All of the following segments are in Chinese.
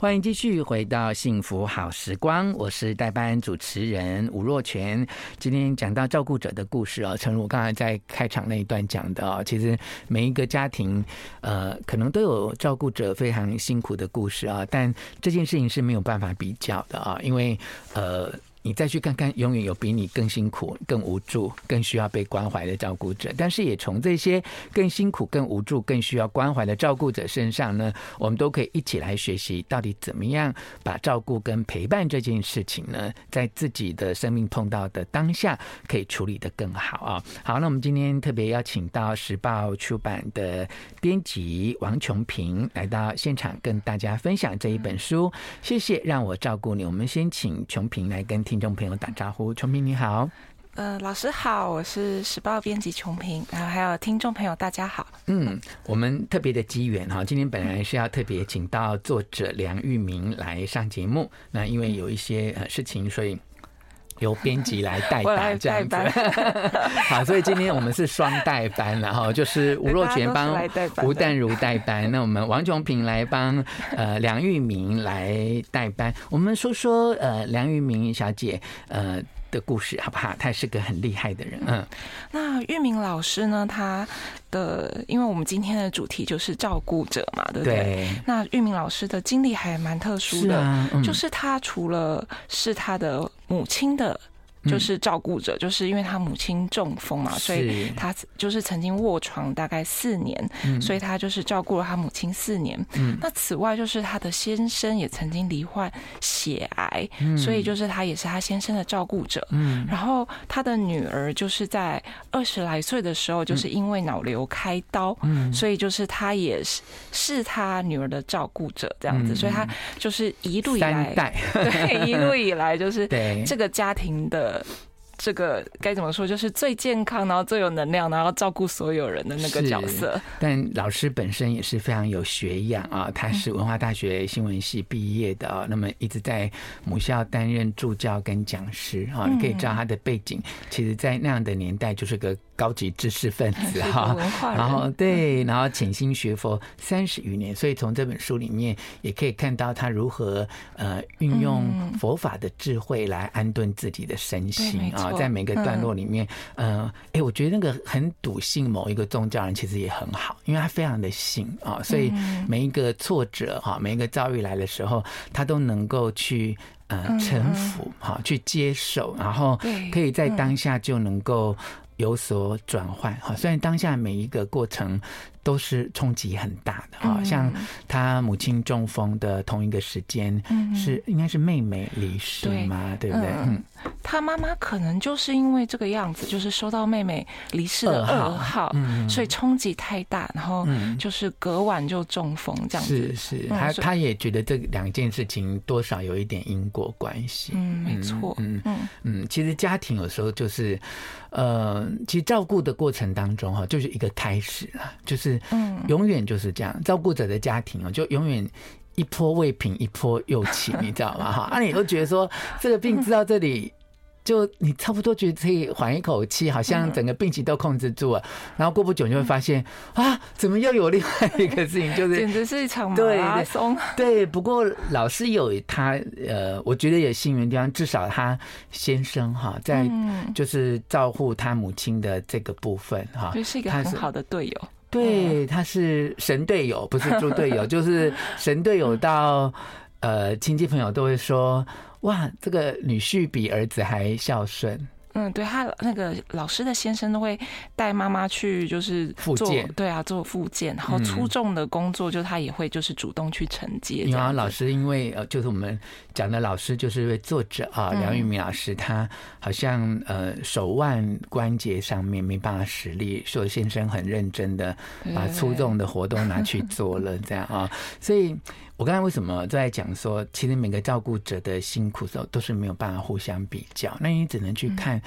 欢迎继续回到幸福好时光，我是代班主持人吴若全。今天讲到照顾者的故事啊，诚如我刚才在开场那一段讲的啊，其实每一个家庭呃，可能都有照顾者非常辛苦的故事啊，但这件事情是没有办法比较的啊，因为呃。你再去看看，永远有比你更辛苦、更无助、更需要被关怀的照顾者。但是，也从这些更辛苦、更无助、更需要关怀的照顾者身上呢，我们都可以一起来学习，到底怎么样把照顾跟陪伴这件事情呢，在自己的生命碰到的当下，可以处理得更好啊。好，那我们今天特别邀请到时报出版的编辑王琼平来到现场，跟大家分享这一本书。谢谢，让我照顾你。我们先请琼平来跟听。听众朋友打招呼，琼平你好，呃，老师好，我是时报编辑琼平，然后还有听众朋友大家好。嗯，我们特别的机缘哈，今天本来是要特别请到作者梁玉明来上节目，那因为有一些呃事情，所以由编辑来代班这样子。好，所以今天我们是双代班，然后就是吴若权帮吴淡如代班，那我们王琼平来帮呃梁玉明来代班。我们说说呃梁玉明小姐呃。的故事好不好？他是个很厉害的人。嗯，那玉明老师呢？他的，因为我们今天的主题就是照顾者嘛，对不对？对。那玉明老师的经历还蛮特殊的，啊嗯、就是他除了是他的母亲的。就是照顾者，就是因为他母亲中风嘛，所以他就是曾经卧床大概四年，所以他就是照顾了他母亲四年。那此外，就是他的先生也曾经罹患血癌，所以就是他也是他先生的照顾者。然后他的女儿就是在二十来岁的时候，就是因为脑瘤开刀，所以就是他也是是他女儿的照顾者这样子，所以他就是一路以来，对，一路以来就是 这个家庭的。这个该怎么说？就是最健康，然后最有能量，然后照顾所有人的那个角色。但老师本身也是非常有学养啊，他是文化大学新闻系毕业的啊，那么一直在母校担任助教跟讲师啊，你可以知道他的背景，其实，在那样的年代就是个。高级知识分子 哈，然后对，然后潜心学佛三十余年，所以从这本书里面也可以看到他如何呃运用佛法的智慧来安顿自己的身心啊，在每个段落里面，呃，哎，我觉得那个很笃信某一个宗教人其实也很好，因为他非常的信啊，所以每一个挫折哈，每一个遭遇来的时候，他都能够去呃臣服哈，去接受，然后可以在当下就能够。有所转换，哈，虽然当下每一个过程都是冲击很大的，哈，像他母亲中风的同一个时间，是应该是妹妹离世嘛，对不对？嗯，他妈妈可能就是因为这个样子，就是收到妹妹离世的噩耗，所以冲击太大，然后就是隔晚就中风这样子。是是，他他也觉得这两件事情多少有一点因果关系。嗯，没错。嗯嗯嗯，其实家庭有时候就是。呃，其实照顾的过程当中哈，就是一个开始啦，就是嗯，永远就是这样，照顾者的家庭哦，就永远一波未平一波又起，你知道吗？哈，啊，你都觉得说这个病治到这里。就你差不多觉得可以缓一口气，好像整个病情都控制住了，然后过不久就会发现啊，怎么又有另外一个事情？就是简直是一场马拉松。对，不过老师有他呃，我觉得有幸运的地方，至少他先生哈，在就是照顾他母亲的这个部分哈，就是一个很好的队友。对，他是神队友，不是猪队友，就是神队友到呃亲戚朋友都会说。哇，这个女婿比儿子还孝顺。嗯，对，他那个老师的先生都会带妈妈去，就是做对啊，做复健，然后粗重的工作就他也会就是主动去承接。然后老师因为呃，就是我们讲的老师就是一位作者啊，梁玉明老师，他好像呃手腕关节上面没办法使力，所以先生很认真的把粗重的活动拿去做了，这样啊，所以。我刚才为什么在讲说，其实每个照顾者的辛苦时候都是没有办法互相比较，那你只能去看，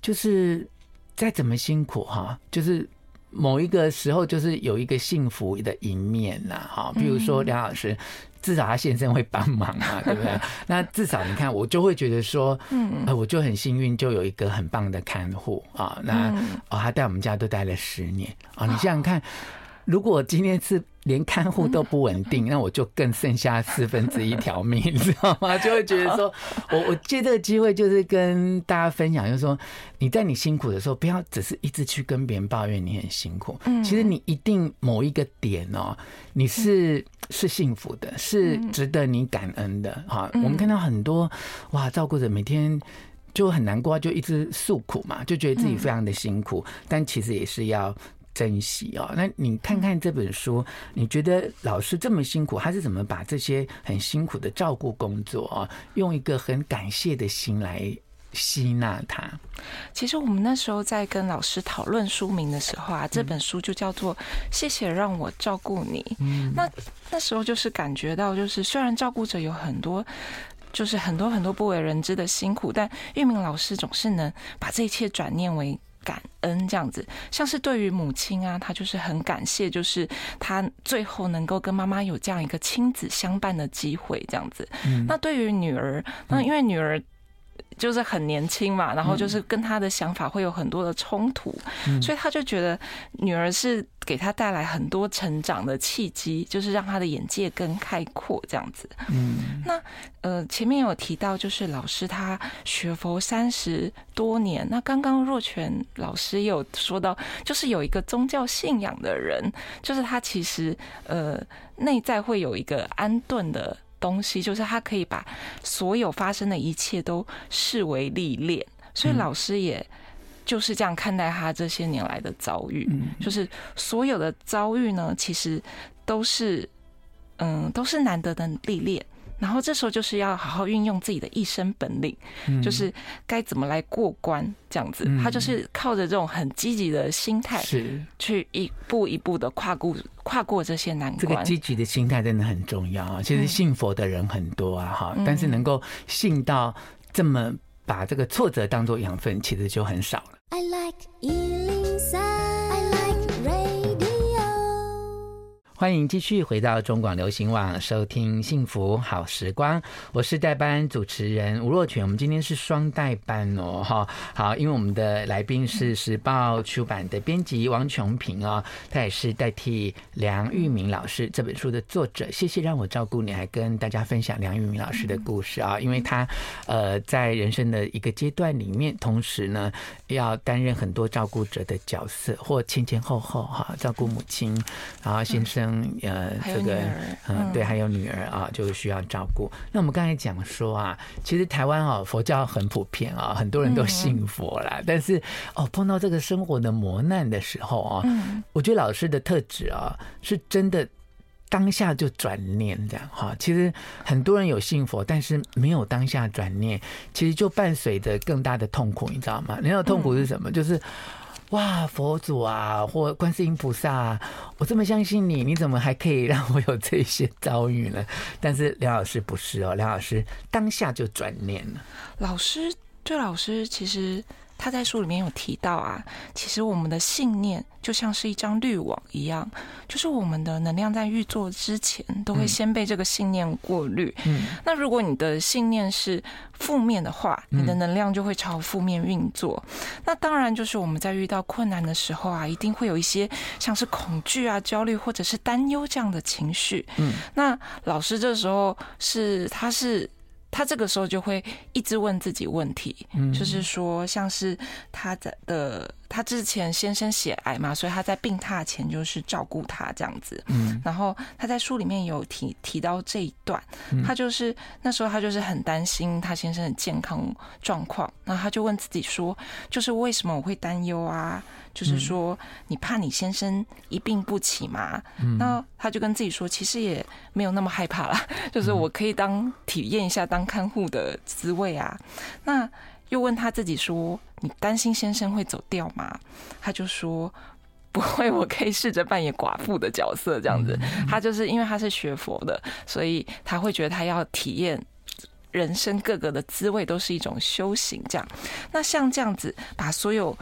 就是再怎么辛苦哈，就是某一个时候就是有一个幸福的一面呐，哈，比如说梁老师，至少他先生会帮忙啊，对不对？那至少你看，我就会觉得说，嗯，我就很幸运，就有一个很棒的看护啊，那哦，他在我们家都待了十年啊，你想想看。如果今天是连看护都不稳定，那我就更剩下四分之一条命，你知道吗？就会觉得说，我我借这个机会就是跟大家分享，就是说你在你辛苦的时候，不要只是一直去跟别人抱怨你很辛苦。嗯其实你一定某一个点哦，你是是幸福的，是值得你感恩的。哈，我们看到很多哇，照顾者每天就很难过，就一直诉苦嘛，就觉得自己非常的辛苦，但其实也是要。珍惜哦，那你看看这本书，你觉得老师这么辛苦，他是怎么把这些很辛苦的照顾工作啊，用一个很感谢的心来吸纳他？其实我们那时候在跟老师讨论书名的时候啊，这本书就叫做《谢谢让我照顾你》。嗯，那那时候就是感觉到，就是虽然照顾者有很多，就是很多很多不为人知的辛苦，但玉明老师总是能把这一切转念为。感恩这样子，像是对于母亲啊，她就是很感谢，就是她最后能够跟妈妈有这样一个亲子相伴的机会，这样子。嗯。那对于女儿，那因为女儿。就是很年轻嘛，然后就是跟他的想法会有很多的冲突，嗯、所以他就觉得女儿是给他带来很多成长的契机，就是让他的眼界更开阔这样子。嗯，那呃前面有提到，就是老师他学佛三十多年，那刚刚若泉老师也有说到，就是有一个宗教信仰的人，就是他其实呃内在会有一个安顿的。东西就是他可以把所有发生的一切都视为历练，所以老师也就是这样看待他这些年来的遭遇，就是所有的遭遇呢，其实都是嗯，都是难得的历练。然后这时候就是要好好运用自己的一身本领，嗯、就是该怎么来过关这样子。嗯、他就是靠着这种很积极的心态，是去一步一步的跨过跨过这些难关。这个积极的心态真的很重要啊！其实信佛的人很多啊，哈、嗯，但是能够信到这么把这个挫折当做养分，其实就很少了。I like 欢迎继续回到中广流行网收听《幸福好时光》，我是代班主持人吴若权。我们今天是双代班哦，哈，好，因为我们的来宾是时报出版的编辑王琼平哦，他也是代替梁玉明老师这本书的作者。谢谢让我照顾你，还跟大家分享梁玉明老师的故事啊，因为他呃在人生的一个阶段里面，同时呢要担任很多照顾者的角色，或前前后后哈，照顾母亲，然后先生。嗯，呃，这个，嗯，对，还有女儿啊，就需要照顾。那我们刚才讲说啊，其实台湾啊，佛教很普遍啊，很多人都信佛啦。但是哦，碰到这个生活的磨难的时候啊，我觉得老师的特质啊，是真的当下就转念这样哈。其实很多人有信佛，但是没有当下转念，其实就伴随着更大的痛苦，你知道吗？那种痛苦是什么？就是。哇，佛祖啊，或观世音菩萨啊，我这么相信你，你怎么还可以让我有这些遭遇呢？但是梁老师不是哦，梁老师当下就转念了。老师，对老师其实。他在书里面有提到啊，其实我们的信念就像是一张滤网一样，就是我们的能量在运作之前，都会先被这个信念过滤。嗯，那如果你的信念是负面的话，你的能量就会朝负面运作。那当然就是我们在遇到困难的时候啊，一定会有一些像是恐惧啊、焦虑或者是担忧这样的情绪。嗯，那老师这时候是他是。他这个时候就会一直问自己问题，就是说，像是他在的。他之前先生血癌嘛，所以他在病榻前就是照顾他这样子。嗯，然后他在书里面有提提到这一段，他就是那时候他就是很担心他先生的健康状况，然后他就问自己说，就是为什么我会担忧啊？就是说你怕你先生一病不起嘛？嗯，那他就跟自己说，其实也没有那么害怕啦，就是我可以当体验一下当看护的滋味啊。那又问他自己说：“你担心先生会走掉吗？”他就说：“不会，我可以试着扮演寡妇的角色，这样子。”他就是因为他是学佛的，所以他会觉得他要体验人生各个的滋味都是一种修行。这样，那像这样子，把所有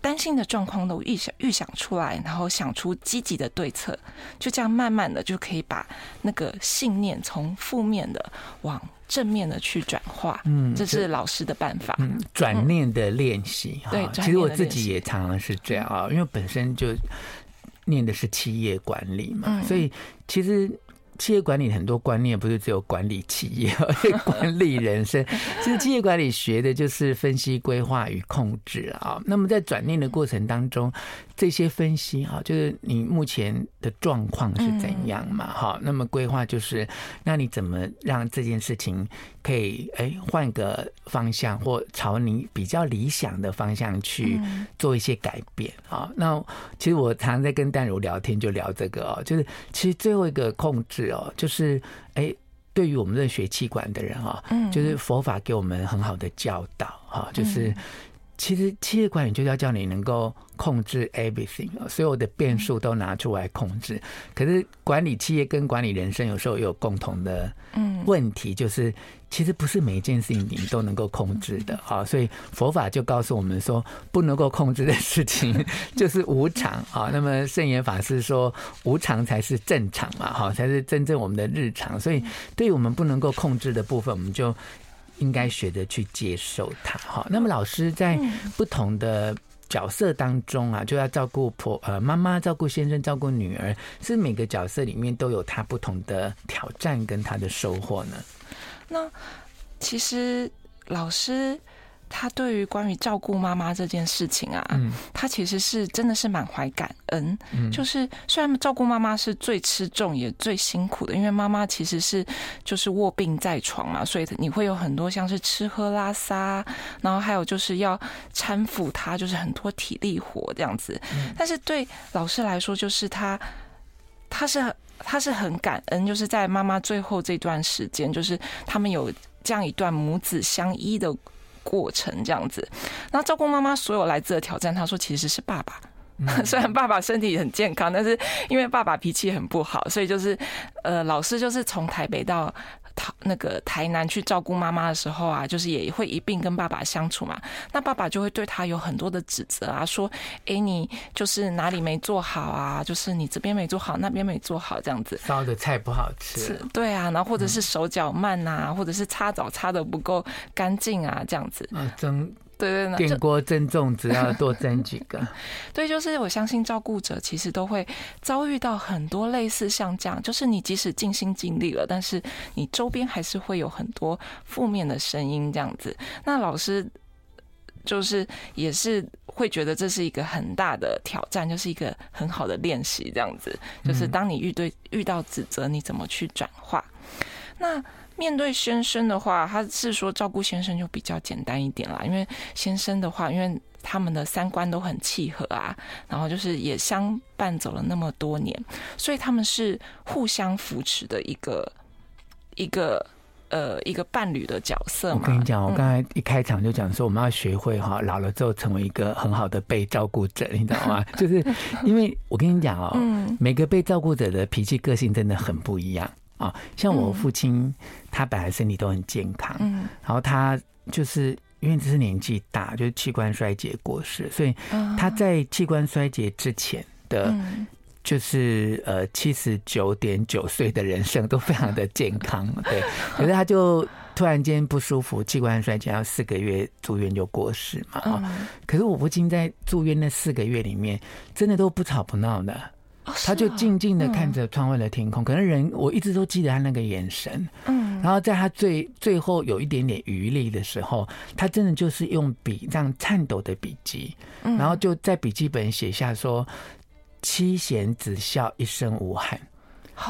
担心的状况都预想预想出来，然后想出积极的对策，就这样慢慢的就可以把那个信念从负面的往。正面的去转化，嗯，这是老师的办法。嗯，转念的练习，对，其实我自己也常常是这样啊，因为本身就念的是企业管理嘛，所以其实。企业管理很多观念不是只有管理企业，管理人生。其实企业管理学的就是分析、规划与控制啊。那么在转念的过程当中，这些分析哈，就是你目前的状况是怎样嘛？好，那么规划就是，那你怎么让这件事情可以哎换个方向，或朝你比较理想的方向去做一些改变啊？那其实我常常在跟淡如聊天，就聊这个哦，就是其实最后一个控制。哦，就是哎，对于我们这学气管的人啊，嗯，就是佛法给我们很好的教导哈，就是其实企业管理就是要叫你能够控制 everything，所有的变数都拿出来控制。可是管理企业跟管理人生有时候有共同的问题，就是。其实不是每一件事情你都能够控制的啊，所以佛法就告诉我们说，不能够控制的事情 就是无常啊。那么圣严法师说，无常才是正常嘛，哈，才是真正我们的日常。所以，对于我们不能够控制的部分，我们就应该学着去接受它。哈，那么老师在不同的角色当中啊，就要照顾婆呃妈妈，照顾先生，照顾女儿，是每个角色里面都有他不同的挑战跟他的收获呢？那其实老师他对于关于照顾妈妈这件事情啊，嗯，他其实是真的是满怀感恩。嗯，就是虽然照顾妈妈是最吃重也最辛苦的，因为妈妈其实是就是卧病在床嘛，所以你会有很多像是吃喝拉撒，然后还有就是要搀扶她，就是很多体力活这样子。但是对老师来说，就是他他是。他是很感恩，就是在妈妈最后这段时间，就是他们有这样一段母子相依的过程，这样子。然后照顾妈妈所有来自的挑战，他说其实是爸爸。虽然爸爸身体很健康，但是因为爸爸脾气很不好，所以就是呃，老师就是从台北到。那个台南去照顾妈妈的时候啊，就是也会一并跟爸爸相处嘛。那爸爸就会对他有很多的指责啊，说：“哎，你就是哪里没做好啊？就是你这边没做好，那边没做好，这样子。”烧的菜不好吃。对啊，然后或者是手脚慢啊，或者是擦澡擦的不够干净啊，这样子。啊，蒸。对对，电锅蒸粽子要多蒸几个。对，就是我相信照顾者其实都会遭遇到很多类似像这样，就是你即使尽心尽力了，但是你周边还是会有很多负面的声音这样子。那老师就是也是会觉得这是一个很大的挑战，就是一个很好的练习这样子。就是当你遇对遇到指责，你怎么去转化？那。面对先生的话，他是说照顾先生就比较简单一点啦，因为先生的话，因为他们的三观都很契合啊，然后就是也相伴走了那么多年，所以他们是互相扶持的一个一个呃一个伴侣的角色。我跟你讲，我刚才一开场就讲说，我们要学会哈，老了之后成为一个很好的被照顾者，你知道吗？就是因为我跟你讲哦，每个被照顾者的脾气个性真的很不一样。啊，像我父亲，他本来身体都很健康，嗯，然后他就是因为只是年纪大，就是器官衰竭过世，所以他在器官衰竭之前的，就是呃七十九点九岁的人生都非常的健康，对。可是他就突然间不舒服，器官衰竭要四个月住院就过世嘛，啊。可是我父亲在住院那四个月里面，真的都不吵不闹的。他就静静的看着窗外的天空，可能人我一直都记得他那个眼神，嗯，然后在他最最后有一点点余力的时候，他真的就是用笔这样颤抖的笔迹，然后就在笔记本写下说：“妻贤子孝，一生无憾。”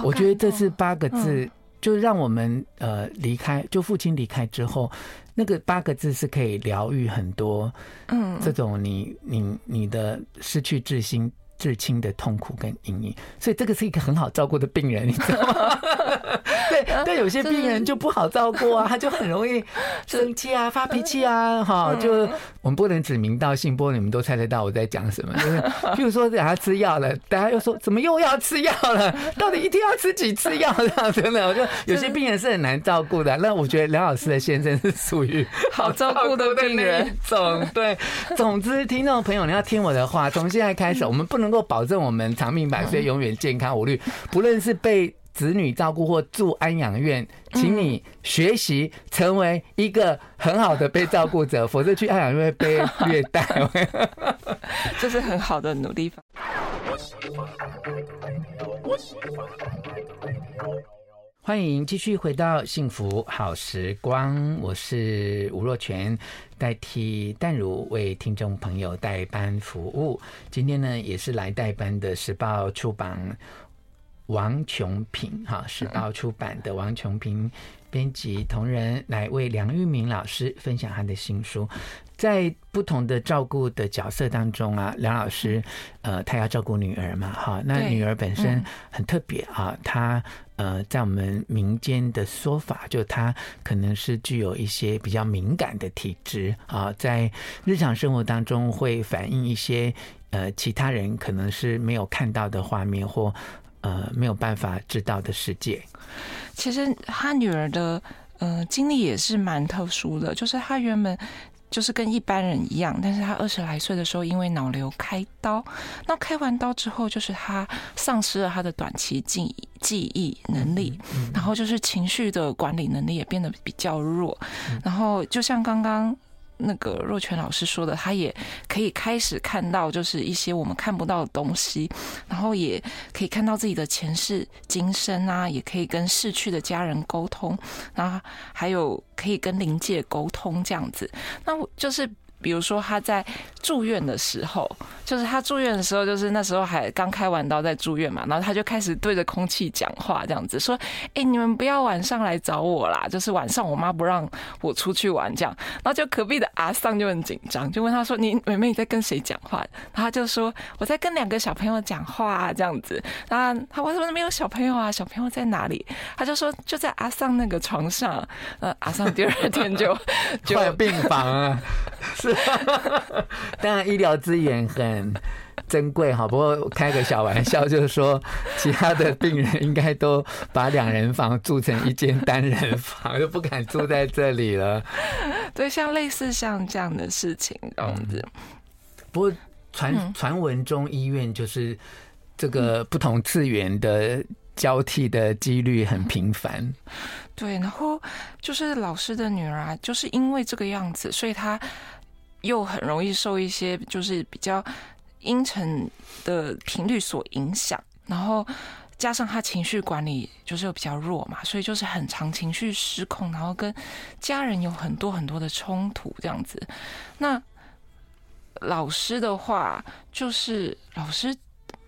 我觉得这是八个字，就让我们呃离开，就父亲离开之后，那个八个字是可以疗愈很多，嗯，这种你你你的失去至亲。至亲的痛苦跟阴影，所以这个是一个很好照顾的病人，你知道吗？对，但有些病人就不好照顾啊，他就很容易生气啊、发脾气啊，哈，就我们不能指名道姓，不过你们都猜得到我在讲什么。就是，譬如说，等他吃药了，大家又说怎么又要吃药了？到底一天要吃几次药？这样真的，我就有些病人是很难照顾的。那我觉得梁老师的先生是属于 好照顾的病人。总对，总之，听众朋友，你要听我的话，从现在开始，我们不能。能够保证我们长命百岁，永远健康无虑。不论是被子女照顾或住安养院，请你学习成为一个很好的被照顾者，否则去安养院被虐待。这是很好的努力法。欢迎继续回到幸福好时光，我是吴若泉，代替淡如为听众朋友代班服务。今天呢，也是来代班的时报出版王琼平哈，时报出版的王琼平编辑同仁来为梁玉明老师分享他的新书。在不同的照顾的角色当中啊，梁老师，呃，他要照顾女儿嘛，哈，那女儿本身很特别啊，她呃，在我们民间的说法，就她可能是具有一些比较敏感的体质啊，在日常生活当中会反映一些呃其他人可能是没有看到的画面或呃没有办法知道的世界。其实他女儿的呃经历也是蛮特殊的，就是他原本。就是跟一般人一样，但是他二十来岁的时候，因为脑瘤开刀，那开完刀之后，就是他丧失了他的短期记记忆能力，然后就是情绪的管理能力也变得比较弱，然后就像刚刚。那个若泉老师说的，他也可以开始看到，就是一些我们看不到的东西，然后也可以看到自己的前世今生啊，也可以跟逝去的家人沟通，然后还有可以跟灵界沟通这样子，那我就是。比如说他在住院的时候，就是他住院的时候，就是那时候还刚开完刀在住院嘛，然后他就开始对着空气讲话，这样子说：“哎，你们不要晚上来找我啦，就是晚上我妈不让我出去玩这样。”然后就隔壁的阿桑就很紧张，就问他说：“你妹妹你在跟谁讲话？”然后他就说：“我在跟两个小朋友讲话啊，这样子。”然后他为什么没有小朋友啊？小朋友在哪里？他就说：“就在阿桑那个床上。”呃，阿桑第二天就就 换病房啊。当然，医疗资源很珍贵哈。不过开个小玩笑，就是说，其他的病人应该都把两人房住成一间单人房，就不敢住在这里了。对，像类似像这样的事情这样子。不过传传闻中医院就是这个不同次元的交替的几率很频繁。对，然后就是老师的女儿啊，就是因为这个样子，所以她。又很容易受一些就是比较阴沉的频率所影响，然后加上他情绪管理就是又比较弱嘛，所以就是很常情绪失控，然后跟家人有很多很多的冲突这样子。那老师的话，就是老师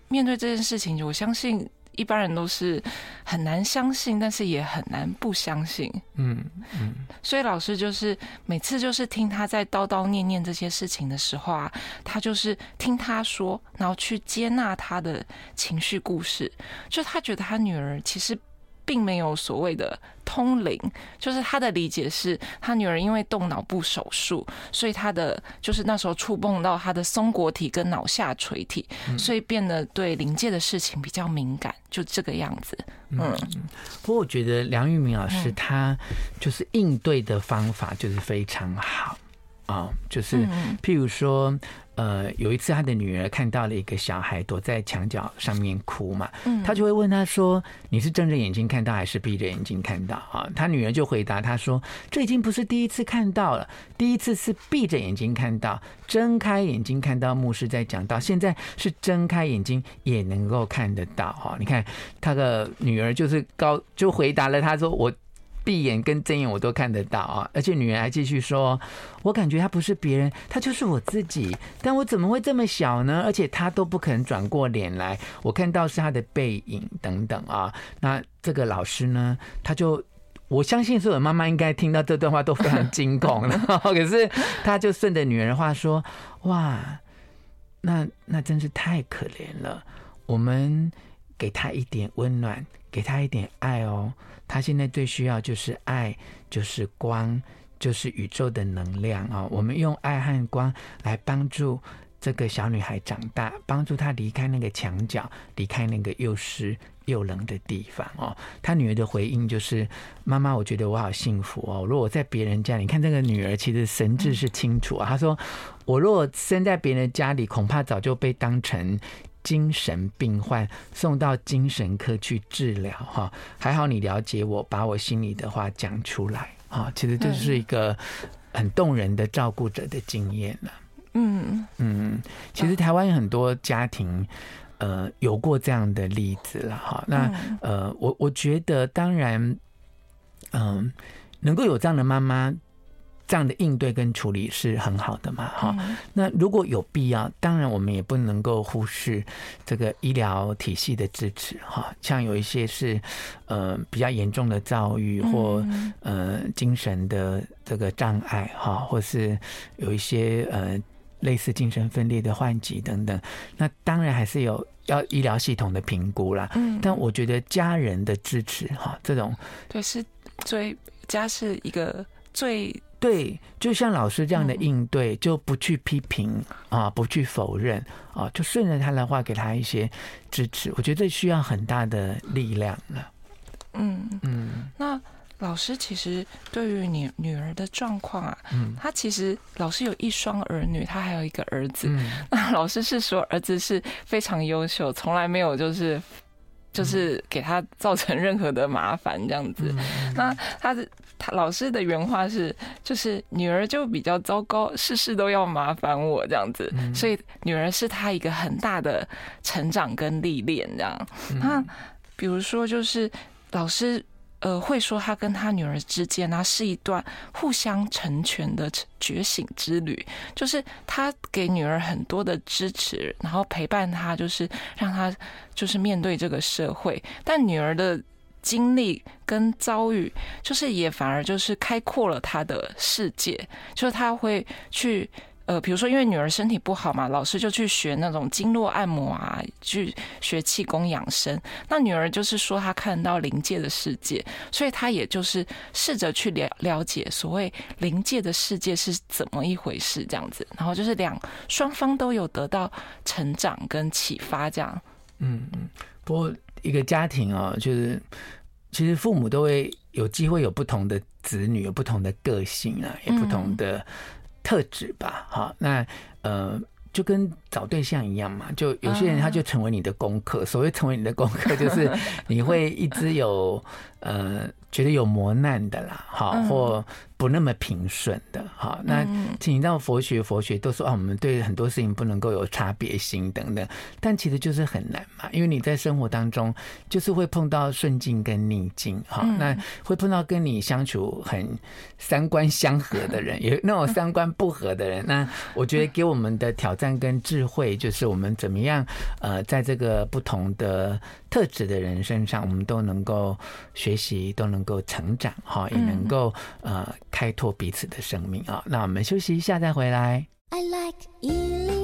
面对这件事情，我相信。一般人都是很难相信，但是也很难不相信。嗯嗯，所以老师就是每次就是听他在叨叨念念这些事情的时候啊，他就是听他说，然后去接纳他的情绪故事。就他觉得他女儿其实。并没有所谓的通灵，就是他的理解是，他女儿因为动脑部手术，所以他的就是那时候触碰到他的松果体跟脑下垂体，所以变得对临界的事情比较敏感，就这个样子。嗯，不过我觉得梁玉明老师他就是应对的方法就是非常好啊，就是譬如说。呃，有一次他的女儿看到了一个小孩躲在墙角上面哭嘛，他就会问他说：“你是睁着眼睛看到还是闭着眼睛看到？”啊，他女儿就回答他说：“这已经不是第一次看到了，第一次是闭着眼睛看到，睁开眼睛看到牧师在讲到，现在是睁开眼睛也能够看得到。”哈，你看他的女儿就是高就回答了他说：“我。”闭眼跟睁眼我都看得到啊，而且女人还继续说：“我感觉她不是别人，她就是我自己。但我怎么会这么小呢？而且她都不肯转过脸来，我看到是她的背影等等啊。那这个老师呢，他就我相信所有妈妈应该听到这段话都非常惊恐了。可是他就顺着女人话说：哇，那那真是太可怜了。我们给她一点温暖，给她一点爱哦。”他现在最需要就是爱，就是光，就是宇宙的能量啊！我们用爱和光来帮助这个小女孩长大，帮助她离开那个墙角，离开那个又湿又冷的地方哦。她女儿的回应就是：“妈妈，我觉得我好幸福哦！如果在别人家里，你看这个女儿其实神智是清楚啊。她说：我如果生在别人家里，恐怕早就被当成……”精神病患送到精神科去治疗哈，还好你了解我，把我心里的话讲出来啊，其实这是一个很动人的照顾者的经验了。嗯嗯，其实台湾有很多家庭，呃有过这样的例子了哈。那呃，我我觉得当然，嗯、呃，能够有这样的妈妈。这样的应对跟处理是很好的嘛？哈、嗯，那如果有必要，当然我们也不能够忽视这个医疗体系的支持。哈，像有一些是呃比较严重的躁郁或呃精神的这个障碍，哈，或是有一些呃类似精神分裂的患疾等等，那当然还是有要医疗系统的评估啦。嗯，但我觉得家人的支持，哈，这种对是最家是一个最。对，就像老师这样的应对，就不去批评啊，不去否认啊，就顺着他的话给他一些支持。我觉得这需要很大的力量了。嗯嗯，那老师其实对于你女儿的状况啊，嗯，他其实老师有一双儿女，他还有一个儿子。嗯，那老师是说儿子是非常优秀，从来没有就是。就是给他造成任何的麻烦这样子，那他的他老师的原话是，就是女儿就比较糟糕，事事都要麻烦我这样子，所以女儿是他一个很大的成长跟历练这样。那比如说就是老师。呃，会说他跟他女儿之间呢，是一段互相成全的觉醒之旅，就是他给女儿很多的支持，然后陪伴她，就是让她就是面对这个社会。但女儿的经历跟遭遇，就是也反而就是开阔了她的世界，就是他会去。呃，比如说，因为女儿身体不好嘛，老师就去学那种经络按摩啊，去学气功养生。那女儿就是说，她看到灵界的世界，所以她也就是试着去了了解所谓灵界的世界是怎么一回事，这样子。然后就是两双方都有得到成长跟启发，这样。嗯嗯。不过一个家庭哦，就是其实父母都会有机会有不同的子女，有不同的个性啊，有不同的。特质吧，好，那呃，就跟找对象一样嘛，就有些人他就成为你的功课。所谓成为你的功课，就是 你会一直有呃。觉得有磨难的啦，好，或不那么平顺的，哈，那请到佛学，佛学都说啊，我们对很多事情不能够有差别心等等，但其实就是很难嘛，因为你在生活当中就是会碰到顺境跟逆境，哈，那会碰到跟你相处很三观相合的人，也那种三观不合的人，那我觉得给我们的挑战跟智慧，就是我们怎么样呃，在这个不同的特质的人身上，我们都能够学习，都。能够成长哈，也能够呃开拓彼此的生命啊。那我们休息一下再回来。I like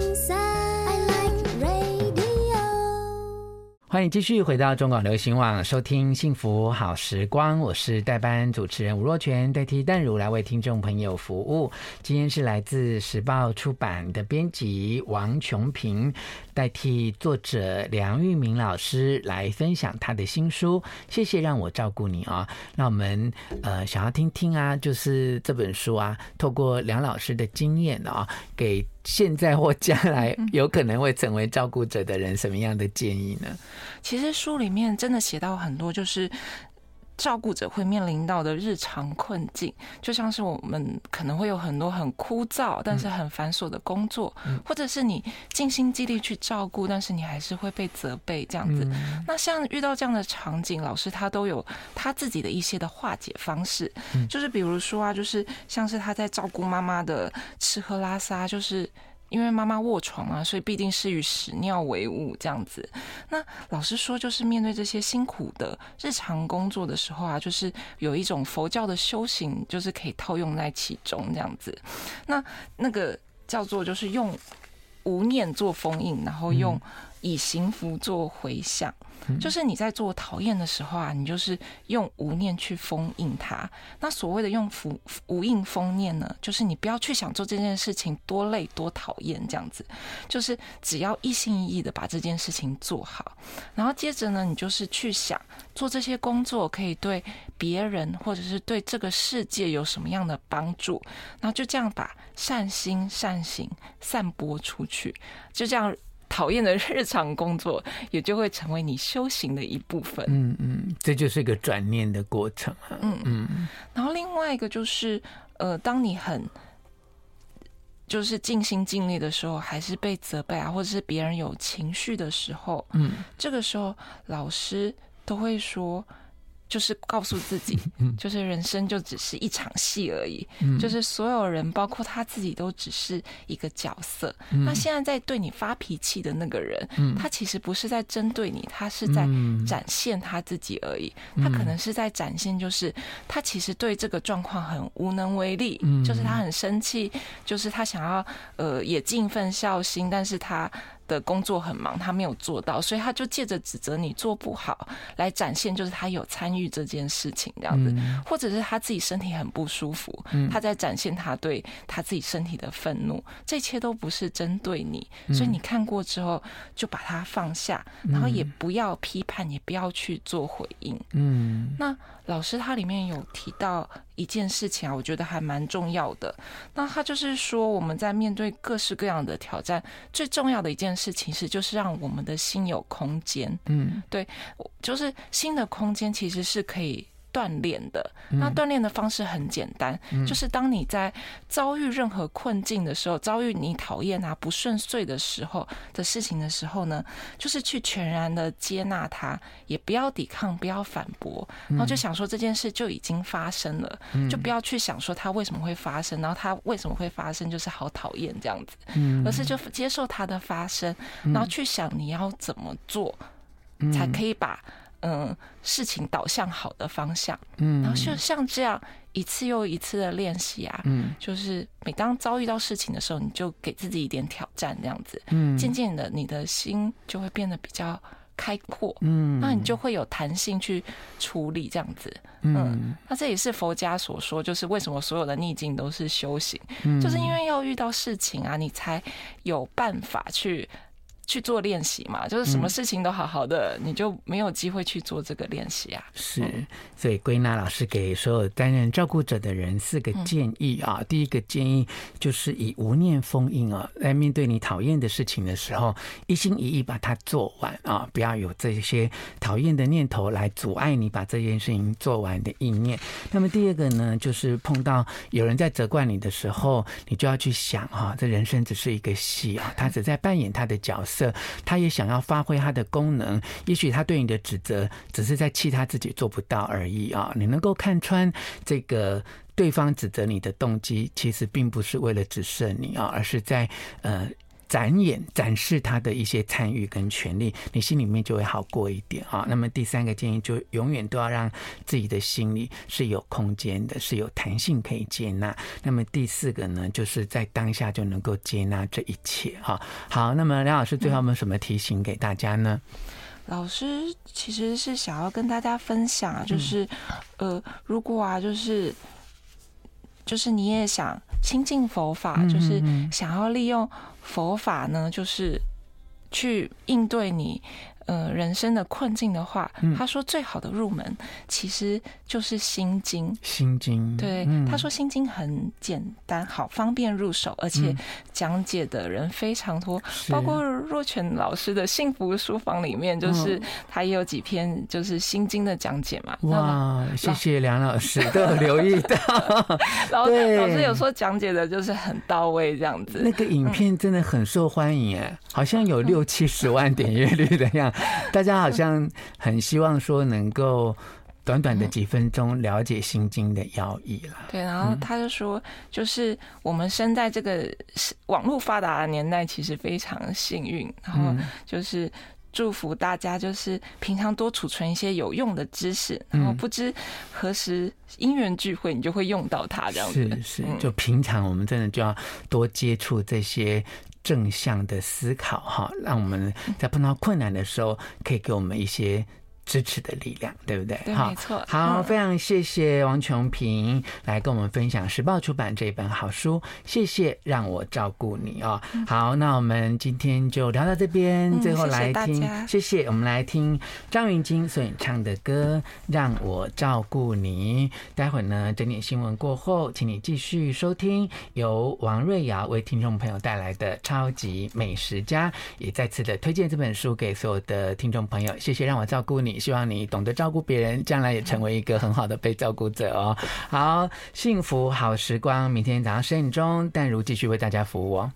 欢迎继续回到中广流行网，收听幸福好时光。我是代班主持人吴若权，代替淡如来为听众朋友服务。今天是来自时报出版的编辑王琼平，代替作者梁玉明老师来分享他的新书。谢谢让我照顾你啊！那我们呃想要听听啊，就是这本书啊，透过梁老师的经验啊，给。现在或将来有可能会成为照顾者的人，什么样的建议呢？其实书里面真的写到很多，就是。照顾者会面临到的日常困境，就像是我们可能会有很多很枯燥但是很繁琐的工作，或者是你尽心尽力去照顾，但是你还是会被责备这样子。那像遇到这样的场景，老师他都有他自己的一些的化解方式，就是比如说啊，就是像是他在照顾妈妈的吃喝拉撒，就是。因为妈妈卧床啊，所以必定是与屎尿为伍这样子。那老师说，就是面对这些辛苦的日常工作的时候啊，就是有一种佛教的修行，就是可以套用在其中这样子。那那个叫做就是用无念做封印，然后用以行符做回向。就是你在做讨厌的时候啊，你就是用无念去封印它。那所谓的用符无印封念呢，就是你不要去想做这件事情多累多讨厌这样子，就是只要一心一意的把这件事情做好。然后接着呢，你就是去想做这些工作可以对别人或者是对这个世界有什么样的帮助，然后就这样把善心善行散播出去，就这样。讨厌的日常工作，也就会成为你修行的一部分。嗯嗯，这就是一个转念的过程啊。嗯嗯。然后另外一个就是，呃，当你很就是尽心尽力的时候，还是被责备啊，或者是别人有情绪的时候，嗯，这个时候老师都会说。就是告诉自己，就是人生就只是一场戏而已，就是所有人，包括他自己，都只是一个角色。那现在在对你发脾气的那个人，他其实不是在针对你，他是在展现他自己而已。他可能是在展现，就是他其实对这个状况很无能为力，就是他很生气，就是他想要呃也尽份孝心，但是他。的工作很忙，他没有做到，所以他就借着指责你做不好来展现，就是他有参与这件事情这样子，嗯、或者是他自己身体很不舒服，嗯、他在展现他对他自己身体的愤怒，这一切都不是针对你，所以你看过之后就把它放下，然后也不要批判，也不要去做回应。嗯，那老师他里面有提到一件事情啊，我觉得还蛮重要的。那他就是说，我们在面对各式各样的挑战，最重要的一件事情是，就是让我们的心有空间。嗯，对，就是新的空间其实是可以。锻炼的，那锻炼的方式很简单，嗯、就是当你在遭遇任何困境的时候，遭遇你讨厌啊不顺遂的时候的事情的时候呢，就是去全然的接纳它，也不要抵抗，不要反驳，然后就想说这件事就已经发生了，嗯、就不要去想说它为什么会发生，然后它为什么会发生，就是好讨厌这样子，而是就接受它的发生，然后去想你要怎么做，才可以把。嗯，事情导向好的方向，嗯，然后就像这样一次又一次的练习啊，嗯，就是每当遭遇到事情的时候，你就给自己一点挑战，这样子，嗯，渐渐的你的心就会变得比较开阔，嗯，那你就会有弹性去处理这样子，嗯，那这也是佛家所说，就是为什么所有的逆境都是修行，嗯，就是因为要遇到事情啊，你才有办法去。去做练习嘛，就是什么事情都好好的，嗯、你就没有机会去做这个练习啊。是，所以归纳老师给所有担任照顾者的人四个建议啊。嗯、第一个建议就是以无念封印啊，在面对你讨厌的事情的时候，一心一意把它做完啊，不要有这些讨厌的念头来阻碍你把这件事情做完的意念。那么第二个呢，就是碰到有人在责怪你的时候，你就要去想哈，这人生只是一个戏啊，他只在扮演他的角色。他也想要发挥他的功能，也许他对你的指责只是在气他自己做不到而已啊！你能够看穿这个对方指责你的动机，其实并不是为了指责你啊，而是在呃。展演展示他的一些参与跟权利，你心里面就会好过一点啊。那么第三个建议，就永远都要让自己的心里是有空间的，是有弹性可以接纳。那么第四个呢，就是在当下就能够接纳这一切哈。好，那么梁老师最后有没有什么提醒给大家呢？老师其实是想要跟大家分享，就是、嗯、呃，如果啊，就是就是你也想亲近佛法，就是想要利用。佛法呢，就是去应对你。呃，人生的困境的话，他说最好的入门其实就是心经。心经，对，他说心经很简单，好方便入手，而且讲解的人非常多，包括若泉老师的幸福书房里面，就是他也有几篇就是心经的讲解嘛。哇，谢谢梁老师都有 留意到，老老师有说讲解的就是很到位，这样子。那个影片真的很受欢迎哎，好像有六七十万点阅率的样。大家好像很希望说能够短短的几分钟了解心经的要义了。对，然后他就说，就是我们生在这个网络发达的年代，其实非常幸运。然后就是祝福大家，就是平常多储存一些有用的知识，然后不知何时因缘聚会，你就会用到它。这样子是是，就平常我们真的就要多接触这些。正向的思考，哈，让我们在碰到困难的时候，可以给我们一些。支持的力量，对不对？对，好没错。好，非常谢谢王琼平来跟我们分享时报出版这本好书。谢谢，让我照顾你哦。好，那我们今天就聊到这边，最后来听，谢谢。我们来听张云京所演唱的歌《让我照顾你》。待会儿呢，整点新闻过后，请你继续收听由王瑞瑶为听众朋友带来的《超级美食家》，也再次的推荐这本书给所有的听众朋友。谢谢，让我照顾你。希望你懂得照顾别人，将来也成为一个很好的被照顾者哦。好，幸福好时光，明天早上十点钟，淡如继续为大家服务哦。